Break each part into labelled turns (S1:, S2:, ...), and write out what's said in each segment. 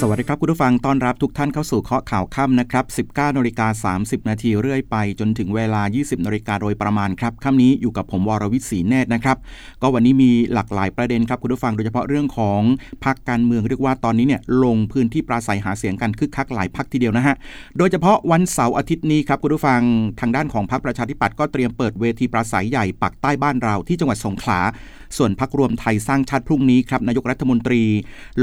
S1: สวัสดีครับคุณผู้ฟังต้อนรับทุกท่านเข้าสู่เคาะข่าวค่ำนะครับ 19นาฬิกา30 นาทีเรื่อยไปจนถึงเวลา 20นาฬิกาโดยประมาณครับค่ำนี้อยู่กับผมวรวิศรีเนตรนะครับ ก็วันนี้มีหลากหลายประเด็นครับคุณผู้ฟังโดยเฉพาะเรื่องของพักการเมืองเรียกว่าตอนนี้เนี่ยลงพื้นที่ปราศัยหาเสียงกันคึกคักหลายพักทีเดียวนะฮะโดยเฉพาะวันเสาร์อาทิตย์นี้ครับคุณผู้ฟังทางด้านของพรรคประชาธิปัตย์ก็เตรียมเปิดเวทีปราศัยใหญ่ปักใต้บ้านเราที่จังหวัดสงขลา ส่วนพักรวมไทยสร้างชาติพรุ่งนี้ครับนายกรัฐมนตรี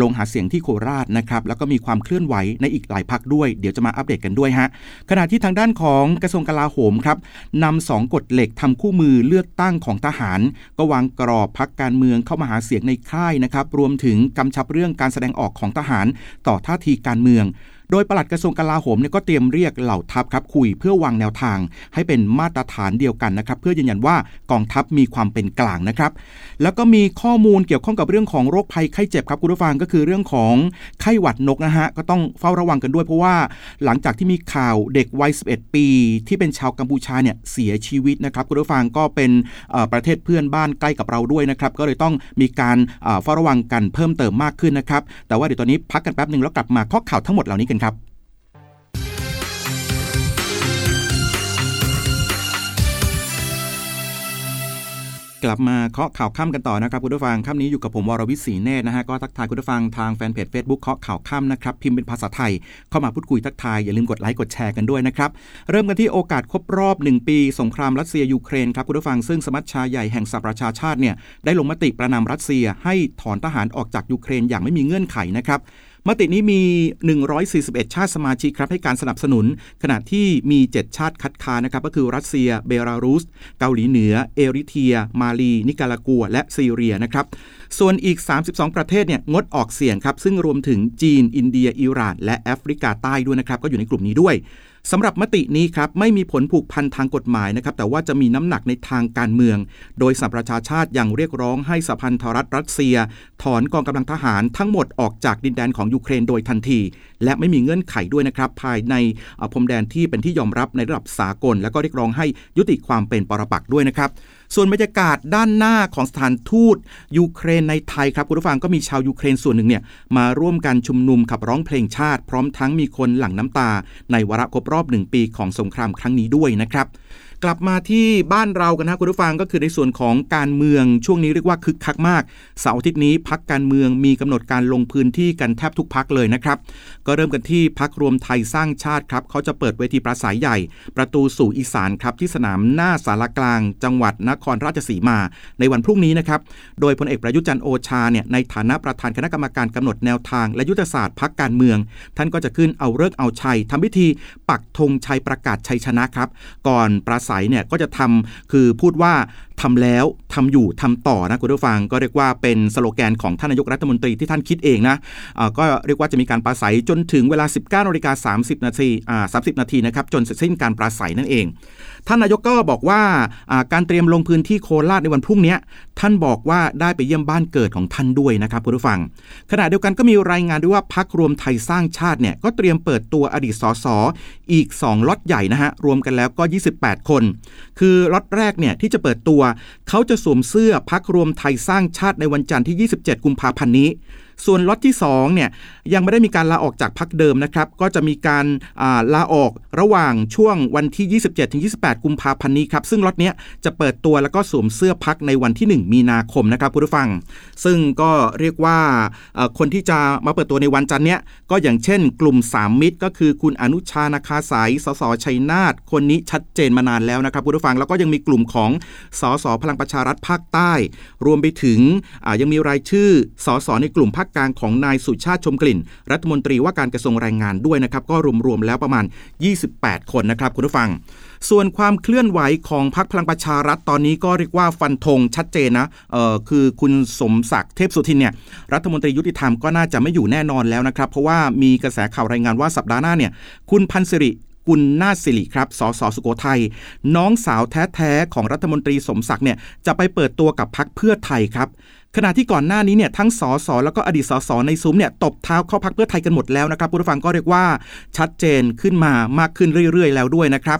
S1: ลงหาเสียงที่โคราชนะครับแล้วก็มีความเคลื่อนไหวในอีกหลายพักด้วย เดี๋ยวจะมาอัปเดตกันด้วยฮะขณะที่ทางด้านของกระทรวงกลาโหมครับนำสองกฎเหล็กทำคู่มือเลือกตั้งของทหาร ก็วางกรอบพักการเมืองเข้ามาหาเสียงในค่ายนะครับรวมถึงกำชับเรื่องการแสดงออกของทหารต่อท่าทีการเมือง โดยปลัดกระทรวงกลาโหมเนี่ยก็เตรียมเรียกเหล่าทัพครับคุยเพื่อวางแนวทาง ให้เป็นมาตรฐานเดียวกันนะครับเพื่อยืนยันว่ากองทัพมีความเป็นกลางนะครับ แล้วก็มีข้อมูลเกี่ยวข้องกับเรื่องของโรคภัยไข้เจ็บครับคุณผู้ฟังก็คือเรื่องของไข้หวัดนกนะฮะก็ต้องเฝ้าระวังกันด้วยเพราะว่าหลังจากที่มีข่าวเด็กวัย 11 ปี ที่เป็นชาวกัมพูชาเนี่ยเสียชีวิตนะครับคุณผู้ฟังก็เป็นประเทศเพื่อนบ้านใกล้กับเราด้วยนะครับก็เลยต้องมีการเอ่อเฝ้าระวังกันเพิ่มเติมมากขึ้นนะครับแต่ว่าเดี๋ยวตอนนี้พักกันแป๊บหนึ่งแล้วกลับมาข้อข่าวทั้งหมดเหล่านี้กันครับกลับมาเคาะข่าวค่ำกันต่อนะครับคุณผู้ฟังค่ำนี้อยู่กับผมวรวิศรีเนตรนะฮะก็ทักทายคุณผู้ฟังทางแฟนเพจ Facebook เคาะข่าวค่ำนะครับพิมพ์เป็นภาษาไทย เข้ามาพูดคุยทักทายอย่าลืมกดไลค์กดแชร์กันด้วยนะครับเริ่มกันที่โอกาสครบรอบ 1 ปี สงครามรัสเซียยูเครนครับคุณผู้ฟังซึ่งสมัชชาใหญ่แห่งสหประชาชาติเนี่ยได้ลงมติประณามรัสเซียให้ถอนทหารออกจากยูเครนอย่างไม่มีเงื่อนไขนะครับ มตินี้มี 141 ชาติสมาชิกครับให้การสนับสนุน ขณะที่มี 7 ชาติคัดค้านนะครับก็คือรัสเซีย เบลารุส เกาหลีเหนือ เอริเทรีย มาลี นิการากัว และซีเรียนะครับส่วนอีก 32 ประเทศเนี่ยงดออกเสียงครับซึ่งรวมถึงจีน อินเดีย อิหร่าน และแอฟริกาใต้ด้วยนะครับก็อยู่ในกลุ่มนี้ด้วย สำหรับมตินี้ครับไม่มีผลผูกพันทางกฎหมายนะครับแต่ว่าจะมีน้ำหนักในทางการเมือง โดยสหประชาชาติยังเรียกร้องให้สหพันธรัฐรัสเซีย ถอนกองกำลังทหารทั้งหมดออกจากดินแดนของยูเครนโดยทันที และไม่มีเงื่อนไขด้วยนะครับภายในพรมแดนที่เป็นที่ยอมรับในระดับสากล และก็เรียกร้องให้ยุติความเป็นปรปักษ์ด้วยนะครับ ส่วนบรรยากาศด้านหน้าของสถานทูตยูเครนในไทยครับคุณผู้ฟังก็มีชาวยูเครนส่วนหนึ่งเนี่ยมาร่วมกันชุมนุมขับร้องเพลงชาติ พร้อมทั้งมีคนหลั่งน้ำตา ในวาระครบรอบหนึ่งปีของสงครามครั้งนี้ด้วยนะครับกลับมาที่บ้านเรากันนะคุณผู้ฟังก็คือในส่วนของการเมืองช่วงนี้เรียกว่าคึกคักมาก เสาร์อาทิตย์นี้พักการเมืองมีกำหนดการลงพื้นที่กันแทบทุกพักเลยนะครับก็เริ่มกันที่พักรวมไทยสร้างชาติครับเขาจะเปิดเวทีปราศัยใหญ่ ประตูสู่อีสานครับที่สนามหน้าสารกลาง จังหวัดนครราชสีมา ในวันพรุ่งนี้นะครับ โดยพลเอกประยุจันโอชาเนี่ยในฐานะประธานคณะกรรมการกำหนดแนวทาง และยุทธศาสตร์พักการเมือง ท่านก็จะขึ้นเอาเลิกเอาชัยทำพิธีปักธงชัยประกาศชัยชนะครับ ก่อนปราศัยเนี่ยก็จะทำคือพูดว่า ทำแล้วทำอยู่ทำต่อนะคุณผู้ฟัง ก็เรียกว่าเป็นสโลแกนของท่านนายกรัฐมนตรีที่ท่านคิดเองนะอ่าก็เรียกว่าจะมีการปราศัยจนถึงเวลา 19นาฬิกา30 นาทีอ่า30 นาทีนะครับจนเสร็จสิ้นการปราศัยนั่นเอง ท่านนายกก็บอกว่าอ่าการเตรียมลงพื้นที่โคราชในวันพรุ่งนี้ท่านบอกว่าได้ไปเยี่ยมบ้านเกิดของท่านด้วยนะครับคุณผู้ฟัง ขณะเดียวกันก็มีรายงานด้วยว่าพักรวมไทยสร้างชาติเนี่ยก็เตรียมเปิดตัวอดีตสสอีก 2ล็อตใหญ่นะฮะรวมกันแล้วก็ 28 คน คือล็อตแรกเนี่ยที่จะเปิดตัวเขาจะสวมเสื้อพักรวมไทยสร้างชาติในวันจันทร์ที่ 27 กุมภาพันธ์นี้ ส่วนล็อตที่2เนี่ยยังไม่ได้มีการลาออกจากพักเดิมนะครับ ก็จะมีการาลาออกระหว่างช่วงวันที่ 27-28 กุมภาพันธ์นี้ครับ ซึ่งล็อตเนี้ยจะเปิดตัวแล้วก็สวมเสื้อพักในวันที่ 1 มีนาคมนะครับคุณผู้ฟัง ซึ่งก็เรียกว่าคนที่จะมาเปิดตัวในวันจันทร์เนี้ยก็อย่างเช่น กลุ่ม 3 มิตร ก็คือคุณอนุชานาคาสายสสชัยนาทคนนี้ชัดเจนมานานแล้วนะครับคุณผู้ฟังแล้วก็ยังมีกลุ่มของสสพลังประชารัฐภาคใต้ รวมไปถึงยังมีรายชื่อสสในกลุ่มภาคกลางของนายสุชาติชมกลิ่น รัฐมนตรีว่าการกระทรวงแรงงานด้วยนะครับก็รวมๆแล้วประมาณ 28 คนนะครับคุณผู้ฟัง ส่วนความเคลื่อนไหวของพรรคพลังประชารัฐตอนนี้ก็เรียกว่าฟันธงชัดเจนนะเออคือคุณสมศักดิ์เทพสุทินเนี่ยรัฐมนตรียุติธรรมก็น่าจะไม่อยู่แน่นอนแล้วนะครับ เพราะว่ามีกระแสข่าวรายงานว่าสัปดาห์หน้าเนี่ยคุณพันธ์สิริกุลนาถสิริครับ สสสุโขทัย น้องสาวแท้ ๆ ของรัฐมนตรีสมศักดิ์เนี่ย จะไปเปิดตัวกับพักเพื่อไทยครับ ขณะที่ก่อนหน้านี้เนี่ยทั้งสสแล้วก็อดีตสสในซุ้มเนี่ยตบเท้าเข้าพักเพื่อไทยกันหมดแล้วนะครับผู้ฟังก็เรียกว่าชัดเจนขึ้นมามากขึ้นเรื่อย ๆ แล้วด้วยนะครับ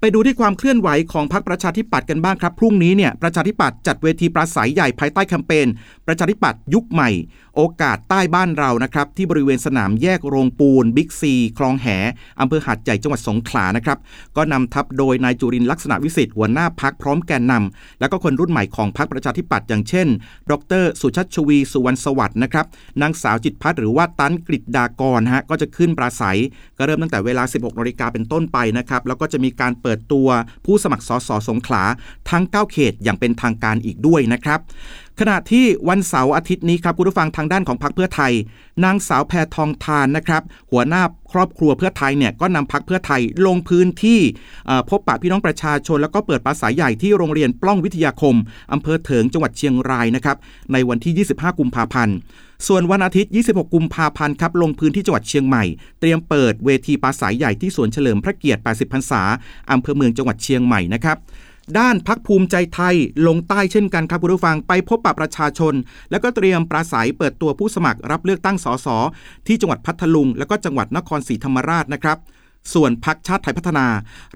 S1: ไปดูที่ความเคลื่อนไหวของพรรคประชาธิปัตย์กันบ้างครับ พรุ่งนี้เนี่ยประชาธิปัตย์จัดเวทีปราศัยใหญ่ภายใต้แคมเปญประชาธิปัตย์ยุคใหม่ โอกาสใต้บ้านเรานะครับที่บริเวณสนามแยกโรงปูนบิ๊กซีคลองแหอำเภอหาดใหญ่จังหวัดสงขลานะครับก็นำทัพโดยนายจุรินลักษณะวิสิทธิ์หัวหน้าพักพร้อมแกนนำและก็คนรุ่นใหม่ของพรรคประชาธิปัตย์อย่างเช่น ดรสุชัชวีสุวรรณสวัสดิ์นะครับนางสาวจิตพัฒน์หรือว่าตันกริดากรฮะก็จะขึ้นปราศัย ก็เริ่มตั้งแต่เวลา 16นาฬิกาเป็นต้นไปนะครับแล้วก็จะมีการเปิดตัวผู้สมัครสสสงขลาทั้ง 9 เขตอย่างเป็นทางการอีกด้วยนะครับ ขณะที่วันเสาร์อาทิตย์นี้ครับคุณผู้ฟังทางด้านของพรรคเพื่อไทย นางสาวแพทองทานนะครับ หัวหน้าครอบครัวเพื่อไทยเนี่ยก็นำพรรคเพื่อไทยลงพื้นที่พบปะพี่น้องประชาชน แล้วก็เปิดปราศัยใหญ่ที่โรงเรียนปล้องวิทยาคมอำเภอเถิงจังหวัดเชียงรายนะครับในวันที่ 25 กุมภาพันธ์ส่วนวันอาทิตย์ 26 กุมภาพันธ์ครับ ลงพื้นที่จังหวัดเชียงใหม่ เตรียมเปิดเวทีปราศัยใหญ่ที่สวนเฉลิมพระเกียรติ 80 พรรษาอำเภอเมืองจังหวัดเชียงใหม่นะครับ ด้านพักภูมิใจไทยลงใต้เช่นกันครับคุณผู้ฟังไปพบปะประชาชน แล้วก็เตรียมปราศัยเปิดตัวผู้สมัครรับเลือกตั้งสสที่จังหวัดพัทลุง และก็จังหวัดนครศรีธรรมราชนะครับ ส่วนพักชาติไทยพัฒนา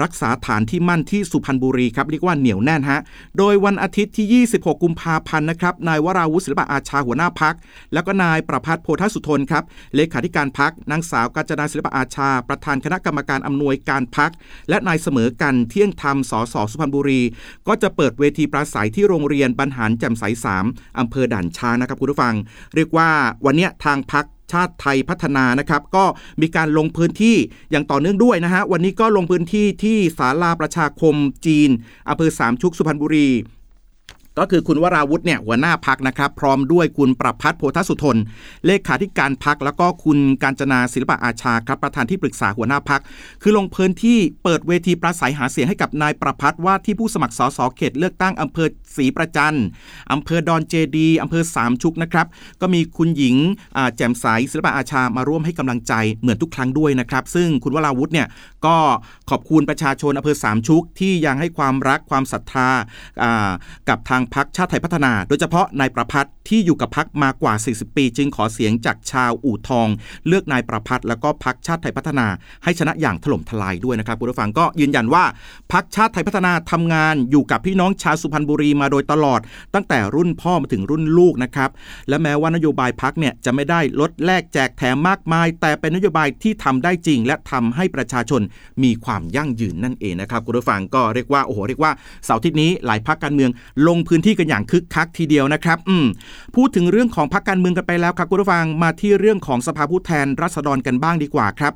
S1: รักษาฐานที่มั่นที่สุพรรณบุรีครับเรียกว่าเหนียวแน่นฮะโดยวันอาทิตย์ที่ 26 กุมภาพันธ์นะครับนายวราวุฒิศิลปะอาชาหัวหน้าพัก แล้วก็นายประพัฒน์โพธสุทนครับเลขาธิการพักนางสาวกาญจนาศิลปะอาชา ประธานคณะกรรมการอำนวยการพัก และนายเสมอกันเที่ยงธรรมสสสุพรรณบุรี ก็จะเปิดเวทีปราศัยที่โรงเรียนบรรหารแจ่มใส3อำเภอด่านช้างนะครับคุณผู้ฟัง เรียกว่าวันนี้ทางพัก ชาติไทยพัฒนานะครับ ก็มีการลงพื้นที่อย่างต่อเนื่องด้วยนะฮะวันนี้ก็ลงพื้นที่ที่ศาลาประชาคมจีนอำเภอสามชุกสุพรรณบุรี ก็คือคุณวราวุฒิเนี่ยหัวหน้าพักนะครับ พร้อมด้วยคุณประพัฒน์โพธสุทน เลขาธิการพักแล้วก็คุณการจนาศิลปะอาชาครับประธานที่ปรึกษาหัวหน้าพัก คือลงพื้นที่เปิดเวทีปราศัยหาเสียงให้กับนายประพัฒน์ว่าที่ผู้สมัครสสเขตเลือกตั้งอำเภอศรีประจันอำเภอดอนเจดีอำเภอสามชุกนะครับก็มีคุณหญิงแจ่มใสศิลปะอาชามาร่วมให้กำลังใจเหมือนทุกครั้งด้วยนะครับ ซึ่งคุณวราวุฒิเนี่ยก็ขอบคุณประชาชนอำเภอสามชุกที่ยังให้ความรักความศรัทธากับทางพักชาติไทยพัฒนา โดยเฉพาะนายประพัฒน์ที่อยู่กับพักมากว่า 40 ปี จึงขอเสียงจากชาวอู่ทอง เลือกนายประพัฒน์แล้วก็พักชาติไทยพัฒนา ให้ชนะอย่างถล่มทลายด้วยนะครับคุณผู้ฟังก็ยืนยันว่าพักชาติไทยพัฒนาทำงานอยู่กับพี่น้องชาวสุพรรณบุรีมาโดยตลอด ตั้งแต่รุ่นพ่อมาถึงรุ่นลูกนะครับและแม้ว่านโยบายพักเนี่ยจะไม่ได้ลดแลกแจกแถมมากมาย แต่เป็นนโยบายที่ทำได้จริง และทำให้ประชาชนมีความยั่งยืนนั่นเองนะครับคุณผู้ฟังก็เรียกว่าโอ้โหเรียกว่าเสาร์ทิตย์นี้หลายพักการเมืองลงพื้นที่กันอย่างคึกคักทีเดียวนะครับอืมพูดถึงเรื่องของพักการเมืองกันไปแล้วครับคุณผู้ฟังมาที่เรื่องของสภาผู้แทนรัษฎรกันบ้างดีกว่าครับ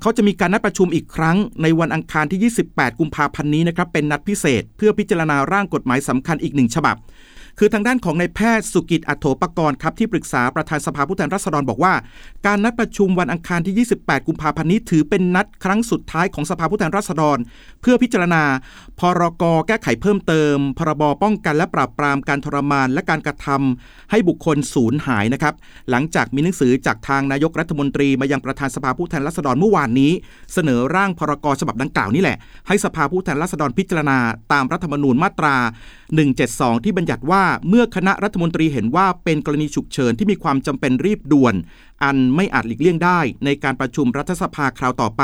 S1: เขาจะมีการนัดประชุมอีกครั้งในวันอังคารที่ 28 กุมภาพันธ์นี้นะครับเป็นนัดพิเศษ เพื่อพิจารณาร่างกฎหมายสำคัญอีกหนึ่งฉบับ คือทางด้านของนายแพทย์สุกิจอัโถปกรณ์ครับที่ปรึกษาประธานสภาผู้แทนราษฎรบอกว่า การนัดประชุมวันอังคารที่ 28 กุมภาพันธ์นี้ถือเป็นนัดครั้งสุดท้ายของสภาผู้แทนราษฎร เพื่อพิจารณา พรกแก้ไขเพิ่มเติม พรบป้องกันและปราบปรามการทรมานและการกระทำให้บุคคลสูญหายนะครับหลังจากมีหนังสือจากทางนายกรัฐมนตรีมายังประธานสภาผู้แทนราษฎรเมื่อวานนี้ เสนอร่างพรกฉบับดังกล่าวนี่แหละ ให้สภาผู้แทนราษฎรพิจารณาตามรัฐธรรมนูญมาตรา 172 ที่บัญญัติว่าเมื่อคณะรัฐมนตรีเห็นว่าเป็นกรณีฉุกเฉินที่มีความจำเป็นรีบด่วน อันไม่อาจหลีกเลี่ยงได้ ในการประชุมรัฐสภาคราวต่อไป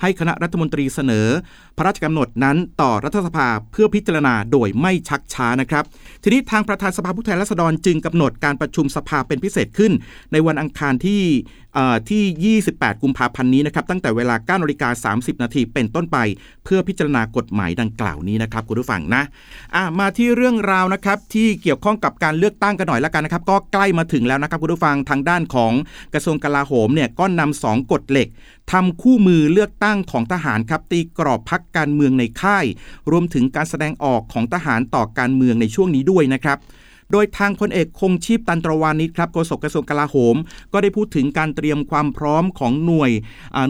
S1: ให้คณะรัฐมนตรีเสนอ พระราชกำหนดนั้นต่อรัฐสภาเพื่อพิจารณาโดยไม่ชักช้านะครับ ทีนี้ทางประธานสภาผู้แทนราษฎรจึงกำหนดการประชุมสภาเป็นพิเศษขึ้น ในวันอังคารที่ที่ 28 กุมภาพันธ์นี้นะครับตั้งแต่เวลา9นาฬิกา 30 นาทีเป็นต้นไป เพื่อพิจารณากฎหมายดังกล่าวนี้นะครับคุณผู้ฟังนะะมาที่เรื่องราวนะครับที่เกี่ยวข้องกับการเลือกตั้งกันหน่อยล้วกันนะครับก็ใกล้มาถึงแล้วนะครับคุณผู้ฟังทางด้านของกระทรวงกลาโหมเนี่ยก็นำสองกฎเหล็กทำคู่มือเลือกตั้งของทหารครับตีกรอบพักการเมืองในค่าย รวมถึงการแสดงออกของทหารต่อการเมืองในช่วงนี้ด้วยนะครับโดยทางพลเอกคงชีพตันตรวานิชครับโฆษกกระทรวงกลาโหม ก็ได้พูดถึงการเตรียมความพร้อมของหน่วย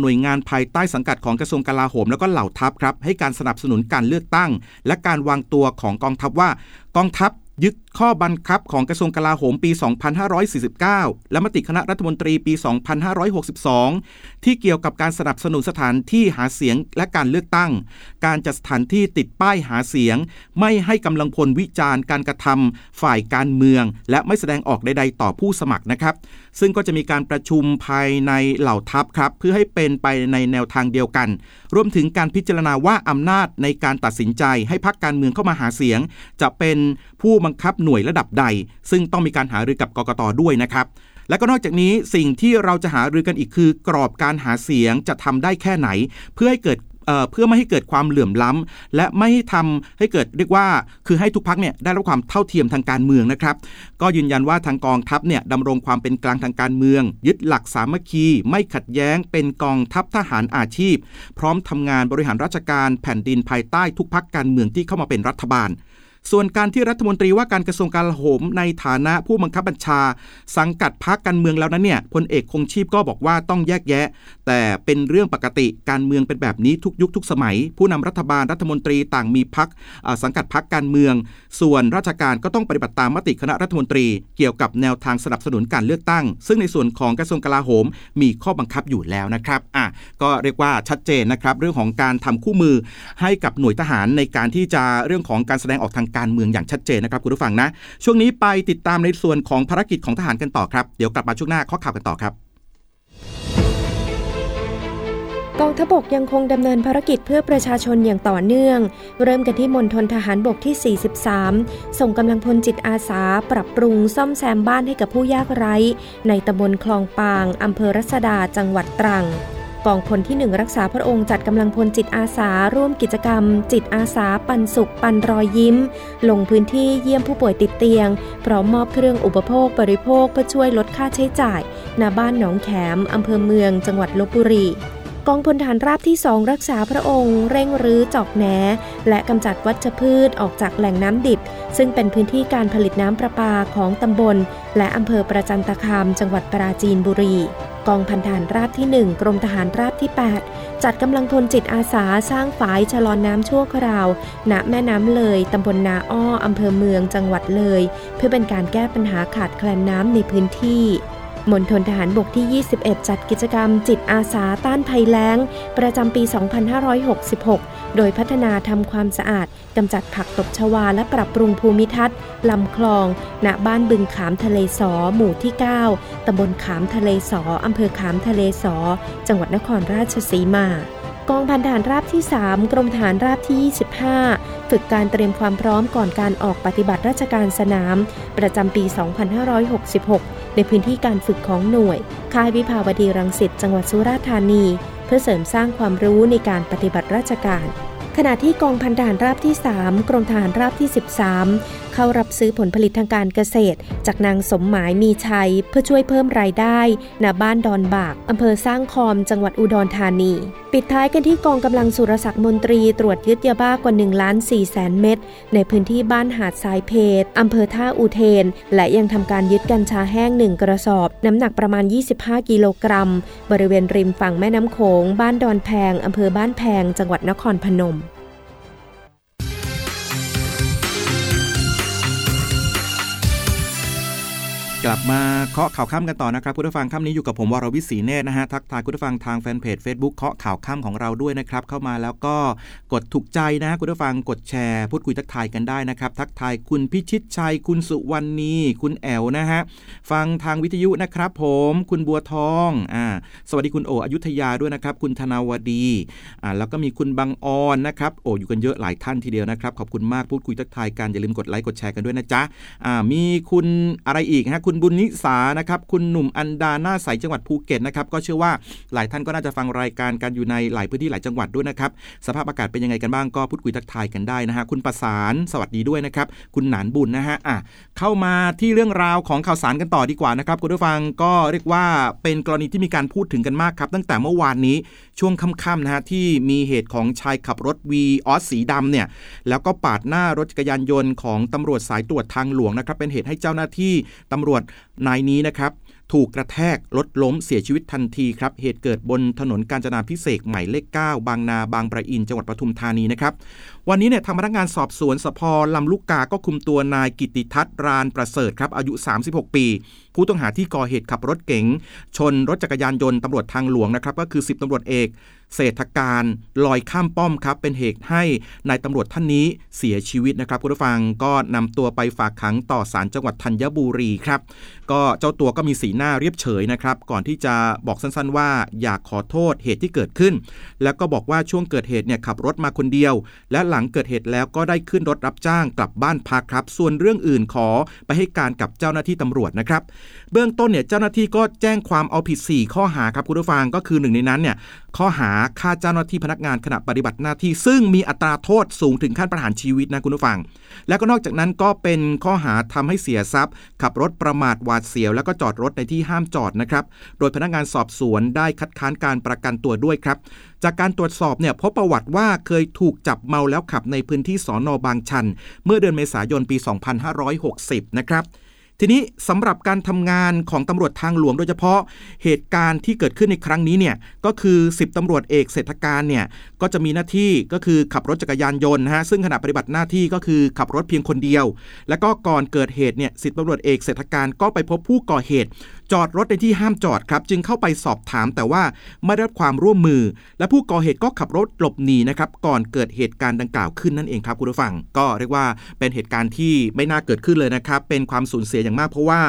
S1: หน่วยงานภายใต้สังกัดของกระทรวงกลาโหม แล้วก็เหล่าทัพครับให้การสนับสนุนการเลือกตั้ง และการวางตัวของกองทัพว่ากองทัพยึดข้อบังคับของกระทรวงกลาโหมปี 2549 และมติคณะรัฐมนตรีปี 2562 ที่เกี่ยวกับการสนับสนุนสถานที่หาเสียงและการเลือกตั้ง การจัดสถานที่ติดป้ายหาเสียง ไม่ให้กำลังพลวิจารณ์การกระทำฝ่ายการเมือง และไม่แสดงออกใด ๆ ต่อผู้สมัครนะครับ ซึ่งก็จะมีการประชุมภายในเหล่าทัพครับ เพื่อให้เป็นไปในแนวทางเดียวกัน รวมถึงการพิจารณาว่าอำนาจในการตัดสินใจให้พักการเมืองเข้ามาหาเสียง จะเป็นผู้บังคับหน่วยระดับใด ซึ่งต้องมีการหารือกับกกตด้วยนะครับ และก็นอกจากนี้สิ่งที่เราจะหารือกันอีกคือ กรอบการหาเสียงจะทำได้แค่ไหน เพื่อให้เกิดเพื่อไม่ให้เกิดความเหลื่อมล้ำและไม่ให้ทำให้เกิดเรียกว่า คือให้ทุกพักเนี่ยได้รับความเท่าเทียมทางการเมืองนะครับ ก็ยืนยันว่าทางกองทัพเนี่ยดำรงความเป็นกลางทางการเมือง ยึดหลักสามัคคี ไม่ขัดแย้งเป็นกองทัพทหารอาชีพ พร้อมทำงานบริหารราชการแผ่นดินภายใต้ทุกพักการเมืองที่เข้ามาเป็นรัฐบาล ส่วนการที่รัฐมนตรีว่าการกระทรวงกลาโหมในฐานะผู้บังคับบัญชา สังกัดพรรคการเมืองแล้วนั้นเนี่ยพลเอกคงชีพก็บอกว่าต้องแยกแยะ แต่เป็นเรื่องปกติการเมืองเป็นแบบนี้ทุกยุคทุกสมัย ผู้นำรัฐบาลรัฐมนตรีต่างมีพรรคสังกัดพรรคการเมือง ส่วนราชการก็ต้องปฏิบัติตามมติคณะรัฐมนตรี เกี่ยวกับแนวทางสนับสนุนการเลือกตั้ง ซึ่งในส่วนของกระทรวงกลาโหม มีข้อบังคับอยู่แล้วนะครับอะก็เรียกว่าชัดเจนนะครับเรื่องของการทำคู่มือให้กับหน่วยทหารในการที่จะเรื่องของการแสดงออกทางการเมืองอย่างชัดเจนนะครับคุณผู้ฟังนะ ช่วงนี้ไปติดตามในส่วนของภารกิจของทหารกันต่อครับ เดี๋ยวกลับมาช่วงหน้าข้อข่าวกันต่อครับ
S2: กองทบกยังคงดำเนินภารกิจเพื่อประชาชนอย่างต่อเนื่อง เริ่มกันที่มณฑลทหารบกที่ 43 ส่งกำลังพลจิตอาสา ปรับปรุงซ่อมแซมบ้านให้กับผู้ยากไร้ ในตำบลคลองปางอำเภอรัศดาจังหวัดตรัง กองพลที่ 1 รักษาพระองค์จัดกำลังพลจิตอาสา ร่วมกิจกรรม จิตอาสา ปันสุข ปันรอยยิ้ม ลงพื้นที่เยี่ยมผู้ป่วยติดเตียง พร้อมมอบเครื่องอุปโภคบริโภคเพื่อช่วยลดค่าใช้จ่ายณบ้านหนองแขมอำเภอเมือง จังหวัดลบบุรีกองพลฐานราบที่สองรักษาพระองค์ เร่งรื้อจอกแหนและกำจัดวัชพืชออกจากแหล่งน้ำดิบ ซึ่งเป็นพื้นที่การผลิตน้ำประปาของตำบล และอำเภอประจันตคามจังหวัดปราจีนบุรี กองพันทหารราบที่ 1 กรมทหารราบที่ 8 จัดกำลังพลจิตอาสาสร้างฝายชะลอนน้ำชั่วคราว ณ แม่น้ำเลย ตำบลนาอ้อ อำเภอเมือง จังหวัดเลย เพื่อเป็นการแก้ปัญหาขาดแคลนน้ำในพื้นที่ มณฑลทหารบกที่ 21 จัดกิจกรรมจิตอาสาต้านภัยแล้ง ประจำปี 2566 โดยพัฒนาทำความสะอาดกำจัดผักตบชวาและปรับปรุงภูมิทัศน์ลำคลอง ณ บ้านบึงขามทะเลสอ หมู่ที่ 9 ตำบลขามทะเลสออำเภอขามทะเลสอ จังหวัดนครราชสีมากองพันฐานราบที่ 3 กรมฐานราบที่ 25 ฝึกการเตรียมความพร้อมก่อนการออกปฏิบัติราชการสนาม ประจำปี 2566 ในพื้นที่การฝึกของหน่วย ค่ายวิภาวดีรังสิตจังหวัดสุราษฎร์ธานี เพื่อเสริมสร้างความรู้ในการปฏิบัติราชการขณะที่กองพันทหารราบที่ 3 กรมทหารราบที่ 13 เข้ารับซื้อผลผลิตทางการเกษตร จากนางสมหมายมีชัย เพื่อช่วยเพิ่มรายได้ณบ้านดอนบากอำเภอสร้างคอมจังหวัดอุดรธานี ปิดท้ายกันที่กองกำลังสุรศักดิ์มนตรีตรวจยึดยาบ้ากว่า1ล้าน4แสนเม็ดในพื้นที่บ้านหาดทรายเพดอำเภอท่าอุเทน และยังทำการยึดกัญชาแห้งหนึ่งกระสอบ น้ำหนักประมาณ 25 กิโลกรัม บริเวณริมฝั่งแม่น้ำโขง บ้านดอนแพงอำเภอบ้านแพง จังหวัดนครพนม
S1: กลับมาเคาะข่าวค่ำกันต่อนะครับคุณผู้ฟังค่ำนี้อยู่กับผมวรวิศีเนตรนะฮะทักทายคุณผู้ฟังทางแฟนเพจ Facebook เคาะข่าวค่ำของเราด้วยนะครับเข้ามาแล้วก็กดถูกใจนะคุณผู้ฟังกดแชร์ พูดคุยทักทายกันได้นะครับทักทายคุณพิชิตชัย คุณสุวรรณีคุณแอลนะฮะฟังทางวิทยุนะครับ ผมคุณบัวทองอ่าสวัสดีคุณโออยุธยาด้วยนะครับ คุณธนาวดีอ่าแล้วก็มีคุณบางออนนะครับโออยู่กันเยอะหลายท่านทีเดียวนะครับขอบคุณมากพูดคุยทักทายกันอย่าลืมกดไลค์กดแชร์กันด้วยนะจ๊ะอ่ามีคุณอะไรอีกฮะคุณบุญนิสานะครับคุณหนุ่มอันดาหน้าใสจังหวัดภูเก็ตนะครับก็เชื่อว่าหลายท่านก็น่าจะฟังรายการกันอยู่ในหลายพื้นที่หลายจังหวัดด้วยนะครับสภาพอากาศเป็นยังไงกันบ้างก็พูดคุยทักทายกันได้นะฮะคุณประสานสวัสดีด้วยนะครับคุณหนานบุญนะฮะอะเข้ามาที่เรื่องราวของข่าวสารกันต่อดีกว่านะครับคุณผู้ฟังก็เรียกว่าเป็นกรณีที่มีการพูดถึงกันมากครับ ตั้งแต่เมื่อวานนี้ช่วงค่ำๆนะฮะที่มีเหตุของชายขับรถวีออสสีดำเนี่ยแล้วก็ปาดหน้ารถจักรยานยนต์ของตำรวจสายตรวจทางหลวงนะครับเป็นเหตุให้เจ้าหน้าที่ตำรวจนายนี้นะครับถูกกระแทกรถล้มเสียชีวิตทันทีครับ เหตุเกิดบนถนนกาญจนาพิเศษหมายเลข 9 บางนาบางประอินจังหวัดปทุมธานีนะครับ วันนี้เนี่ยทางพนักงานสอบสวนสพลำลูกกา ก็คุมตัวนายกิติทัศน์รานประเสริฐครับ อายุ 36 ปี ผู้ต้องหาที่ก่อเหตุขับรถเก๋ง ชนรถจักรยานยนต์ตำรวจทางหลวงนะครับ ก็คือ 10ตำรวจเอก เศรษฐการลอยข้ามป้อมครับเป็นเหตุให้นายตำรวจท่านนี้เสียชีวิตนะครับคุณผู้ฟังก็นำตัวไปฝากขังต่อศาลจังหวัดธัญบุรีครับ ก็เจ้าตัวก็มีสีหน้าเรียบเฉยนะครับ ก่อนที่จะบอกสั้นๆว่าอยากขอโทษเหตุที่เกิดขึ้น แล้วก็บอกว่าช่วงเกิดเหตุเนี่ยขับรถมาคนเดียว และหลังเกิดเหตุแล้วก็ได้ขึ้นรถรับจ้างกลับบ้านพักครับ ส่วนเรื่องอื่นขอไปให้การกับเจ้าหน้าที่ตำรวจนะครับ เบื้องต้นเนี่ยเจ้าหน้าที่ก็แจ้งความเอาผิด 4 ข้อหาครับคุณผู้ฟังก็คือหนึ่งในนั้นเนี่ย ข้อหาฆ่าเจ้าหน้าที่พนักงานขณะปฏิบัติหน้าที่ ซึ่งมีอัตราโทษสูงถึงขั้นประหารชีวิตนะคุณผู้ฟัง แล้วก็นอกจากนั้นก็เป็นข้อหาทำให้เสียทรัพย์ ขับรถประมาทหวาดเสียว แล้วก็จอดรถในที่ห้ามจอดนะครับ โดยพนักงานสอบสวนได้คัดค้านการประกันตัวด้วยครับ จากการตรวจสอบเนี่ยพบประวัติว่าเคยถูกจับเมาแล้วขับในพื้นที่สอนอบางชัน เมื่อเดือนเมษายนปี 2560 นะครับ ทีนี้สำหรับการทำงานของตำรวจทางหลวงโดยเฉพาะเหตุการณ์ที่เกิดขึ้นในครั้งนี้เนี่ยก็คือ 10ตำรวจเอกเศรษฐการเนี่ยก็จะมีหน้าที่ก็คือขับรถจักรยานยนต์นะฮะซึ่งขณะปฏิบัติหน้าที่ก็คือขับรถเพียงคนเดียว และก็ก่อนเกิดเหตุเนี่ยสิบตำรวจเอกเศรษฐการก็ไปพบผู้ก่อเหตุจอดรถในที่ห้ามจอดครับจึงเข้าไปสอบถามแต่ว่าไม่ได้รับความร่วมมือ และผู้ก่อเหตุก็ขับรถหลบหนีนะครับก่อนเกิดเหตุการณ์ดังกล่าวขึ้นนั่นเองครับคุณผู้ฟัง ก็เรียกว่าเป็นเหตุการณ์ที่ไม่น่าเกิดขึ้นเลยนะครับเป็นความสูญเสียอย่างมากเพราะว่า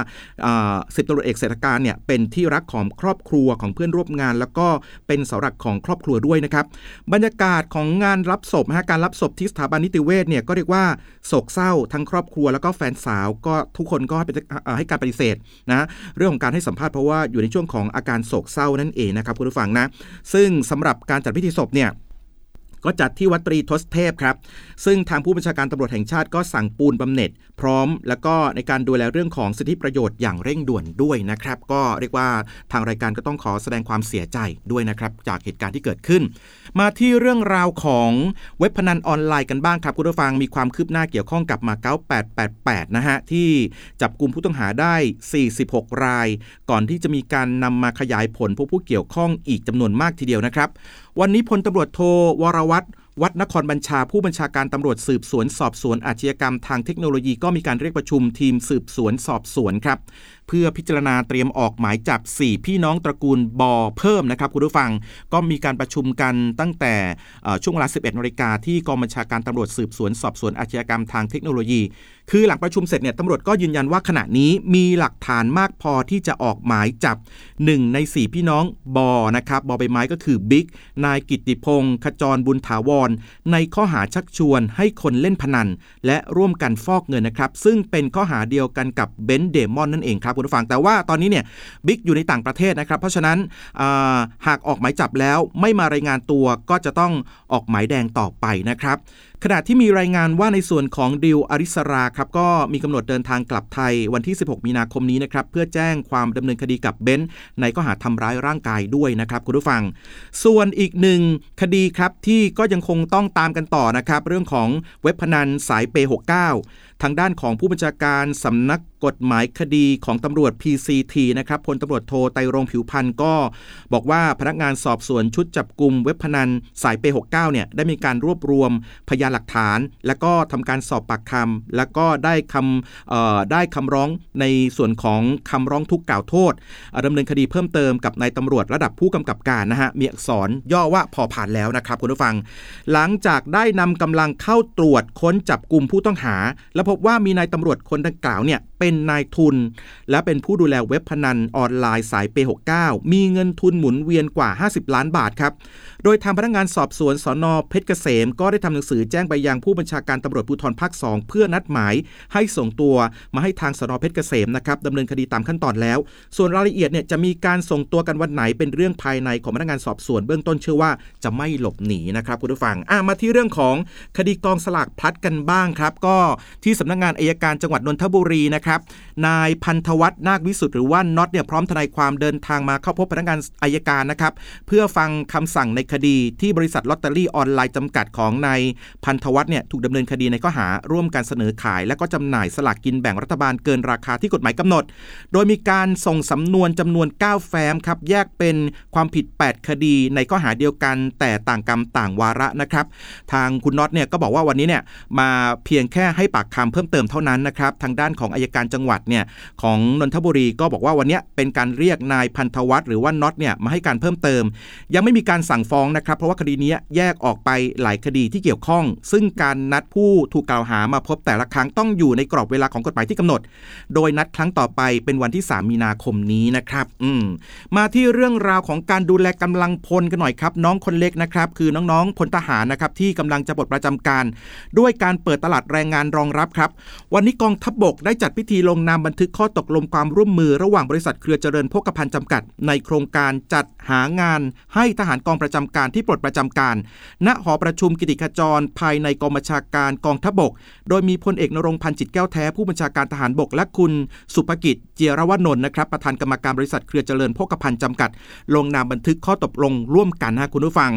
S1: สิบตำรวจเอกเศรษฐการเนี่ยเป็นที่รักของครอบครัวของเพื่อนร่วมงาน แล้วก็เป็นเสาหลักของครอบครัวด้วยนะครับบรรยากาศของงานรับศพนะการรับศพที่สถาบันนิติเวชเนี่ยก็เรียกว่าโศกเศร้าทั้งครอบครัวแล้วก็แฟนสาวก็ทุกคนก็ให้การปฏิเสธนะเรื่องของการให้สัมภาษณ์เพราะว่าอยู่ในช่วงของอาการโศกเศร้านั่นเองนะครับคุณผู้ฟังนะ ซึ่งสำหรับการจัดพิธีศพเนี่ย ก็จัดที่วัดตรีทศเทพครับซึ่งทางผู้บัญชาการตำรวจแห่งชาติก็สั่งปูนบำเหน็จ พร้อม แล้วก็ในการดูแลเรื่องของสิทธิประโยชน์อย่างเร่งด่วนด้วยนะครับ ก็เรียกว่าทางรายการก็ต้องขอแสดงความเสียใจด้วยนะครับ จากเหตุการณ์ที่เกิดขึ้น มาที่เรื่องราวของเว็บพนันออนไลน์กันบ้างครับคุณผู้ฟังมีความคืบหน้าเกี่ยวข้องกับมาเก๊า888 นะฮะที่จับกลุ่มผู้ต้องหาได้ 46 ราย ก่อนที่จะมีการนำมาขยายผลพบผู้เกี่ยวข้องอีกจำนวนมากทีเดียวนะครับ วันนี้พลตำรวจโทวรวัตรวัดนครบัญชาผู้บัญชาการตำรวจสืบสวนสอบสวนอาชญากรรมทางเทคโนโลยีก็มีการเรียกประชุมทีมสืบสวนสอบสวนครับ เพื่อพิจารณาเตรียมออกหมายจับ 4 พี่น้องตระกูลบอเพิ่มนะครับคุณผู้ฟังก็มีการประชุมกันตั้งแต่ช่วงเวลา 11นาฬิกาที่กองบัญชาการตำรวจสืบสวนสอบสวนอาชญากรรมทางเทคโนโลยี คือหลังประชุมเสร็จเนี่ยตำรวจก็ยืนยันว่าขณะนี้มีหลักฐานมากพอที่จะออกหมายจับ 1 ใน 4 พี่น้องบ.นะครับบอใบไม้ก็คือบิ๊กนายกิติพงศ์ขจรบุญถาวร ในข้อหาชักชวนให้คนเล่นพนัน และร่วมกันฟอกเงินนะครับ ซึ่งเป็นข้อหาเดียวกันกับเบนซ์ เดม่อนนั่นเองครับคุณผู้ฟังแต่ว่าตอนนี้เนี่ยบิ๊กอยู่ในต่างประเทศนะครับ เพราะฉะนั้นหากออกหมายจับแล้วไม่มารายงานตัวก็จะต้องออกหมายแดงต่อไปนะครับ ขณะที่มีรายงานว่าในส่วนของดิวอริสราครับก็มีกำหนดเดินทางกลับไทยวันที่ 16 มีนาคมนี้นะครับเพื่อแจ้งความดำเนินคดีกับเบนซ์ในข้อหาทำร้ายร่างกายด้วยนะครับคุณผู้ฟัง ส่วนอีกหนึ่งคดีครับที่ก็ยังคงต้องตามกันต่อนะครับเรื่องของเว็บพนันสายเป69 ทางด้านของผู้บัญชาการสำนักกฎหมายคดีของตำรวจ PCT นะครับพลตำรวจโทไตรงผิวพันธ์ก็บอกว่าพนักงานสอบสวนชุดจับกลุ่มเว็บพนันสายเป69เนี่ยได้มีการรวบรวมพยานหลักฐาน แล้วก็ทำการสอบปากคำแล้วก็ได้คำได้คำร้องในส่วนของคำร้องทุกข์กล่าวโทษดำเนินคดีเพิ่มเติมกับนายตำรวจระดับผู้กำกับการนะฮะมีอักษรย่อว่าพอผ่านแล้วนะครับคุณผู้ฟัง หลังจากได้นำกำลังเข้าตรวจค้นจับกลุ่มผู้ต้องหา และพบว่ามีนายตำรวจคนดังกล่าวเนี่ยเป็นนายทุน และเป็นผู้ดูแลเว็บพนันออนไลน์สายเป69มีเงินทุนหมุนเวียนกว่า 50 ล้านบาทครับ โดยทางพนักงานสอบสวนสอนอเพชรเกษม ก็ได้ทำหนังสือแจ้งไปยังผู้บัญชาการตำรวจภูธรภาค2เพื่อนัดหมายให้ส่งตัวมาให้ทางสอนอเพชรเกษมนะครับดำเนินคดีตามขั้นตอนแล้ว ส่วนรายละเอียดเนี่ยจะมีการส่งตัวกันวันไหนเป็นเรื่องภายในของพนักงานสอบสวนเบื้องต้นเชื่อว่าจะไม่หลบหนีนะครับคุณผู้ฟังมาที่เรื่องของคดีกองสลากพลัดกันบ้างครับ ก็ที่สำนักงงานอายการจังหวัดนนทบุรีนะครับนายพันธวัฒน์นาควิสุทธ์หรือว่าน็อตเนี่ยพร้อมทนายความเดินทางมาเข้าพบพนักงานอายการนะครับเพื่อฟังคำสั่งในคดีที่บริษัทลอตเตอรี่ออนไลน์จำกัดของนายพันนธวัฒน์เนี่ยถูกดำเนินคดีในข้อหาร่วมการเสนอขาย และก็จำหน่ายสลากกินแบ่งรัฐบาลเกินราคาที่กฎหมายกำหนด โดยมีการส่งสำนวนจำนวน 9 แฟ้มครับแยกเป็นความผิด 8 คดีในข้อหาเดียวกัน แต่ต่างกรรมต่างวาระนะครับ ทางคุณน็อตเนี่ยก็บอกว่าวันนี้เนี่ยมาเพียงแค่ให้ปากคำเพิ่มเติมเท่านั้นนะครับทางด้านของอายการจังหวัดเนี่ยของนนทบุรีก็บอกว่าวันนี้เป็นการเรียกนายพันธวัฒน์หรือว่าน็อตเนี่ยมาให้การเพิ่มเติม ยังไม่มีการสั่งฟ้องนะครับ เพราะว่าคดีนี้แยกออกไปหลายคดีที่เกี่ยวข้อง ซึ่งการนัดผู้ถูกกล่าวหามาพบแต่ละครั้งต้องอยู่ในกรอบเวลาของกฎหมายที่กำหนด โดยนัดครั้งต่อไปเป็นวันที่ 3 มีนาคมนี้นะครับอืมมาที่เรื่องราวของการดูแลกำลังพลกันหน่อยครับน้องคนเล็กนะครับคือน้องๆพลทหารนะครับที่กำลังจะปลดประจำการ ด้วยการเปิดตลาดแรงงานรองรับครับ วันนี้กองทัพบบกได้จัดพิธีลงนามบันทึกข้อตกลงความร่วมมือระหว่างบริษัทเครือเจริญพกพันธ์จำกัด ในโครงการจัดหางานให้ทหารกองประจำการที่ปลดประจำการ ณหอประชุมกิติขจร ภายในกองบัญชาการกองทัพบบก โดยมีพลเอกนรงพันธ์จิตแก้วแท้ผู้บัญชาการทหารบก และคุณสุภกิจ เจียรวนนท์นะครับประธานกรรมการบริษัทเครือเจริญพกพันธ์จำกัด ลงนามบันทึกข้อตกลงร่วมกันนะคุณผู้ฟัง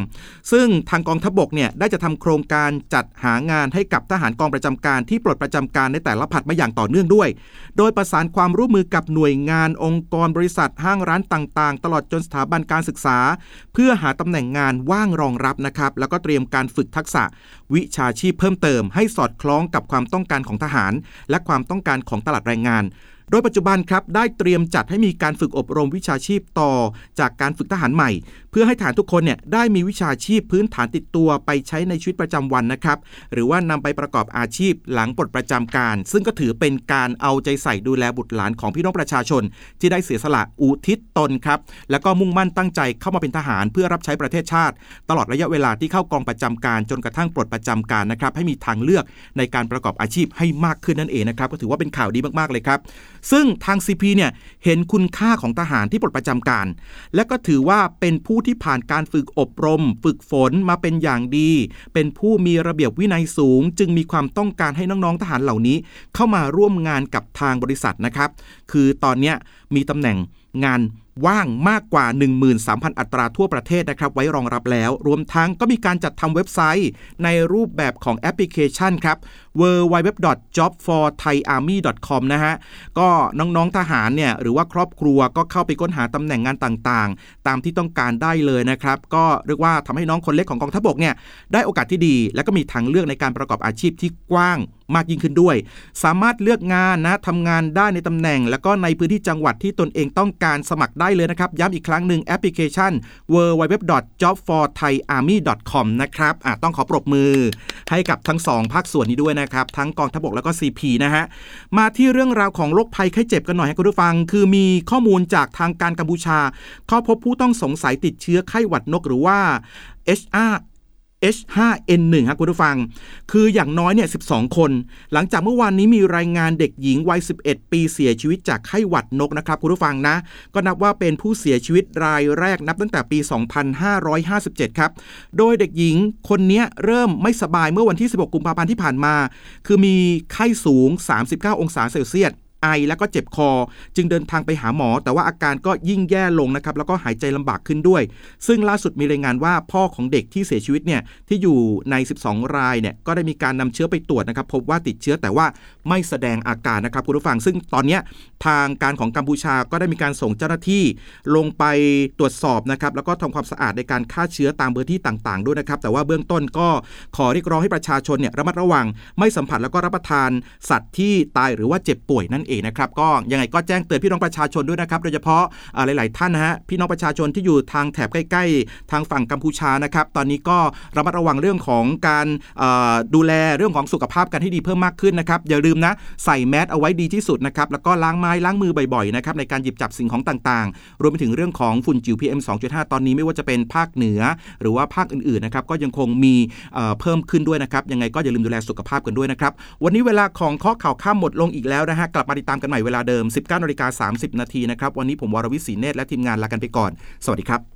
S1: ซึ่งทางกองทัพบบกเนี่ยได้จะทำโครงการจัดหางานให้กับทหารกองประจำการที่ปลดประจำการในแต่ละผัดมาอย่างต่อเนื่องด้วย โดยประสานความร่วมมือกับหน่วยงานองค์กรบริษัทห้างร้านต่างๆ ตลอดจนสถาบันการศึกษา เพื่อหาตำแหน่งงานว่างรองรับนะครับ แล้วก็เตรียมการฝึกทักษะ วิชาชีพเพิ่มเติม ให้สอดคล้องกับความต้องการของทหาร และความต้องการของตลาดแรงงาน โดยปัจจุบันครับได้เตรียมจัดให้มีการฝึกอบรมวิชาชีพต่อ จากการฝึกทหารใหม่ เพื่อให้ฐานทุกคนเนี่ยได้มีวิชาชีพพื้นฐานติดตัวไปใช้ในชีวิตประจำวันนะครับ หรือว่านำไปประกอบอาชีพหลังปลดประจำการ ซึ่งก็ถือเป็นการเอาใจใส่ดูแลบุตรหลานของพี่น้องประชาชน ที่ได้เสียสละอุทิศตนครับแล้วก็มุ่งมั่นตั้งใจเข้ามาเป็นทหาร เพื่อรับใช้ประเทศชาติ ตลอดระยะเวลาที่เข้ากองประจำการจนกระทั่งปลดประจำการนะครับให้มีทางเลือกในการประกอบอาชีพให้มากขึ้นนั่นเองนะครับก็ถือว่าเป็นข่าวดีมากๆเลยครับ ซึ่งทาง CP เนี่ยเห็นคุณค่าของทหารที่ปลดประจำการ และก็ถือว่าเป็นผู้ที่ผ่านการฝึกอบรม ฝึกฝนมาเป็นอย่างดี เป็นผู้มีระเบียบวินัยสูง จึงมีความต้องการให้น้องๆทหารเหล่านี้ เข้ามาร่วมงานกับทางบริษัทนะครับ คือตอนนี้มีตำแหน่งงาน ว่างมากกว่า 13,000 อัตราทั่วประเทศนะครับ ไว้รองรับแล้ว รวมทั้งก็มีการจัดทำเว็บไซต์ ในรูปแบบของแอปพลิเคชันครับ www.jobforthaiarmy.com นะฮะ ก็น้องๆทหารเนี่ย หรือว่าครอบครัวก็เข้าไปค้นหาตำแหน่งงานต่างๆ ตามที่ต้องการได้เลยนะครับ ก็เรียกว่าทำให้น้องคนเล็กของกองทัพบกเนี่ยได้โอกาสที่ดี และก็มีทางเลือกในการประกอบอาชีพที่กว้างมากยิ่งขึ้นด้วย สามารถเลือกงานนะทำงานได้ในตำแหน่ง แล้วก็ในพื้นที่จังหวัดที่ตนเองต้องการสมัครได้ได้เลยนะครับ ย้ำอีกครั้งหนึ่งแอปพลิเคชัน www.jobforthaiarmy.com นะครับอะต้องขอปรบมือให้กับทั้งสองภาคส่วนนี้ด้วยนะครับ ทั้งกองทัพบกแล้วก็ CP นะฮะ มาที่เรื่องราวของโรคภัยไข้เจ็บกันหน่อยให้คุณผู้ฟัง คือมีข้อมูลจากทางการกัมพูชา เข้าพบผู้ต้องสงสัยติดเชื้อไข้หวัดนกหรือว่า HR H5N1 ครับคุณผู้ฟัง คืออย่างน้อยเนี่ย 12 คน หลังจากเมื่อวานนี้มีรายงานเด็กหญิงวัย 11 ปีเสียชีวิตจากไข้หวัดนกนะครับคุณผู้ฟังนะ ก็นับว่าเป็นผู้เสียชีวิตรายแรกนับตั้งแต่ปี 2557 ครับ โดยเด็กหญิงคนนี้เริ่มไม่สบายเมื่อวันที่ 16 กุมภาพันธ์ที่ผ่านมา คือมีไข้สูง 39 องศาเซลเซียส ไอแล้วก็เจ็บคอ จึงเดินทางไปหาหมอ แต่ว่าอาการก็ยิ่งแย่ลงนะครับแล้วก็หายใจลำบากขึ้นด้วย ซึ่งล่าสุดมีรายงานว่าพ่อของเด็กที่เสียชีวิตเนี่ยที่อยู่ใน 12 รายเนี่ยก็ได้มีการนำเชื้อไปตรวจนะครับพบว่าติดเชื้อแต่ว่าไม่แสดงอาการนะครับคุณผู้ฟัง ซึ่งตอนนี้ทางการของกัมพูชาก็ได้มีการส่งเจ้าหน้าที่ลงไปตรวจสอบนะครับแล้วก็ทำความสะอาดในการฆ่าเชื้อตามพื้นที่ต่าง ๆ ด้วยนะครับแต่ว่าเบื้องต้นก็ขอเรียกร้องให้ประชาชนเนี่ยระมัดระวัง ไม่สัมผัสแล้วก็รับประทานสัตว์ที่ตายหรือว่าเจ็บป่วยนั่นเองนะครับก็ยังไงก็แจ้งเตือนพี่น้องประชาชนด้วยนะครับโดยเฉพาะหลาย ๆ ท่านนะฮะพี่น้องประชาชนที่อยู่ทางแถบใกล้ ๆ ทางฝั่งกัมพูชานะครับตอนนี้ก็ระมัดระวังเรื่องของการดูแลเรื่องของสุขภาพกันให้ดีเพิ่มมากขึ้นนะครับอย่าลืมนะใส่แมสเอาไว้ดีที่สุดนะครับแล้วก็ล้างไม้ล้างมือบ่อย ๆ นะครับในการหยิบจับสิ่งของต่าง ๆ รวมไปถึงเรื่องของฝุ่นจิ๋ว PM 2.5 ตอนนี้ไม่ว่าจะเป็นภาคเหนือ หรือว่าภาคอื่น ๆ นะครับก็ยังคงมีเอ่อเพิ่มขึ้นด้วยนะครับยังไงก็อย่าลืมดูแลสุขภาพกันด้วยนะครับวันนี้เวลาของข้อข่าวข้ามหมดลงอีกแล้วนะฮะกลับมาติดตามกันใหม่เวลาเดิม 19นาฬิกา30 นาทีนะครับ วันนี้ผมวรวิศีเนตรและทีมงานลากันไปก่อน สวัสดีครับ